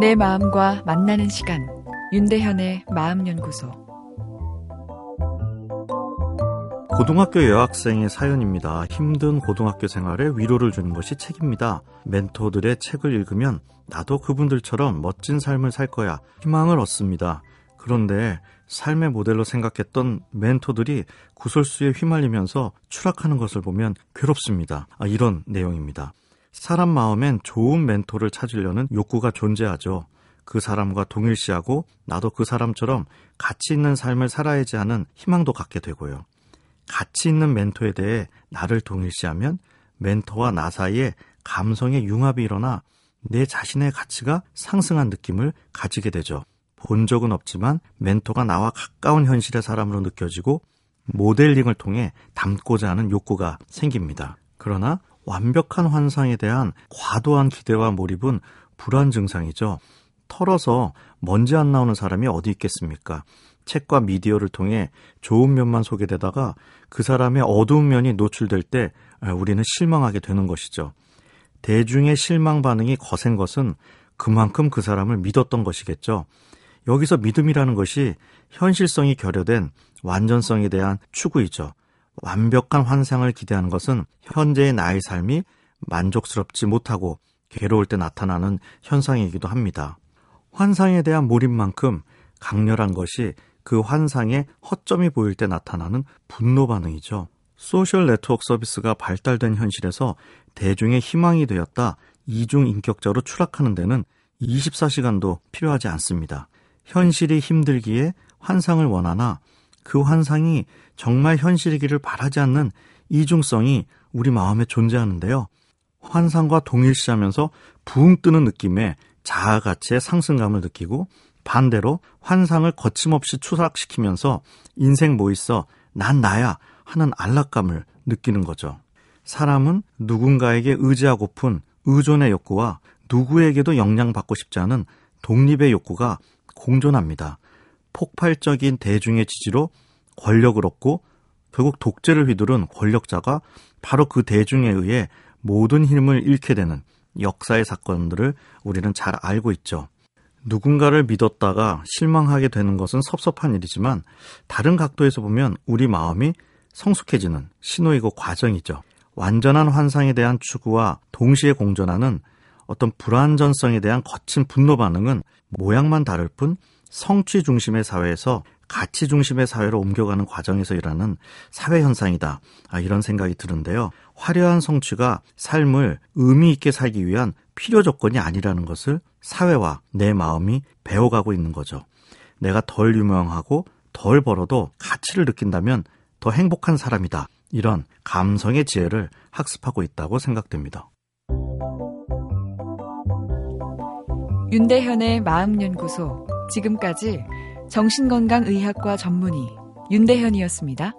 내 마음과 만나는 시간 윤대현의 마음연구소 고등학교 여학생의 사연입니다. 힘든 고등학교 생활에 위로를 주는 것이 책입니다. 멘토들의 책을 읽으면 나도 그분들처럼 멋진 삶을 살 거야 희망을 얻습니다. 그런데 삶의 모델로 생각했던 멘토들이 구설수에 휘말리면서 추락하는 것을 보면 괴롭습니다. 아, 이런 내용입니다. 사람 마음엔 좋은 멘토를 찾으려는 욕구가 존재하죠. 그 사람과 동일시하고 나도 그 사람처럼 가치 있는 삶을 살아야지 하는 희망도 갖게 되고요. 가치 있는 멘토에 대해 나를 동일시하면 멘토와 나 사이에 감성의 융합이 일어나 내 자신의 가치가 상승한 느낌을 가지게 되죠. 본 적은 없지만 멘토가 나와 가까운 현실의 사람으로 느껴지고 모델링을 통해 닮고자 하는 욕구가 생깁니다. 그러나 완벽한 환상에 대한 과도한 기대와 몰입은 불안 증상이죠. 털어서 먼지 안 나오는 사람이 어디 있겠습니까? 책과 미디어를 통해 좋은 면만 소개되다가 그 사람의 어두운 면이 노출될 때 우리는 실망하게 되는 것이죠. 대중의 실망 반응이 거센 것은 그만큼 그 사람을 믿었던 것이겠죠. 여기서 믿음이라는 것이 현실성이 결여된 완전성에 대한 추구이죠. 완벽한 환상을 기대하는 것은 현재의 나의 삶이 만족스럽지 못하고 괴로울 때 나타나는 현상이기도 합니다. 환상에 대한 몰입만큼 강렬한 것이 그 환상에 허점이 보일 때 나타나는 분노 반응이죠. 소셜 네트워크 서비스가 발달된 현실에서 대중의 희망이 되었다 이중 인격자로 추락하는 데는 24시간도 필요하지 않습니다. 현실이 힘들기에 환상을 원하나 그 환상이 정말 현실이기를 바라지 않는 이중성이 우리 마음에 존재하는데요. 환상과 동일시하면서 붕 뜨는 느낌에 자아 가치의 상승감을 느끼고 반대로 환상을 거침없이 추락시키면서 인생 뭐 있어 난 나야 하는 안락감을 느끼는 거죠. 사람은 누군가에게 의지하고픈 의존의 욕구와 누구에게도 영향받고 싶지 않은 독립의 욕구가 공존합니다. 폭발적인 대중의 지지로 권력을 얻고 결국 독재를 휘두른 권력자가 바로 그 대중에 의해 모든 힘을 잃게 되는 역사의 사건들을 우리는 잘 알고 있죠. 누군가를 믿었다가 실망하게 되는 것은 섭섭한 일이지만 다른 각도에서 보면 우리 마음이 성숙해지는 신호이고 과정이죠. 완전한 환상에 대한 추구와 동시에 공존하는 어떤 불완전성에 대한 거친 분노 반응은 모양만 다를 뿐 성취 중심의 사회에서 가치 중심의 사회로 옮겨가는 과정에서 일하는 사회 현상이다. 아, 이런 생각이 드는데요. 화려한 성취가 삶을 의미 있게 살기 위한 필요 조건이 아니라는 것을 사회와 내 마음이 배워가고 있는 거죠. 내가 덜 유명하고 덜 벌어도 가치를 느낀다면 더 행복한 사람이다. 이런 감성의 지혜를 학습하고 있다고 생각됩니다. 윤대현의 마음연구소. 지금까지 정신건강의학과 전문의 윤대현이었습니다.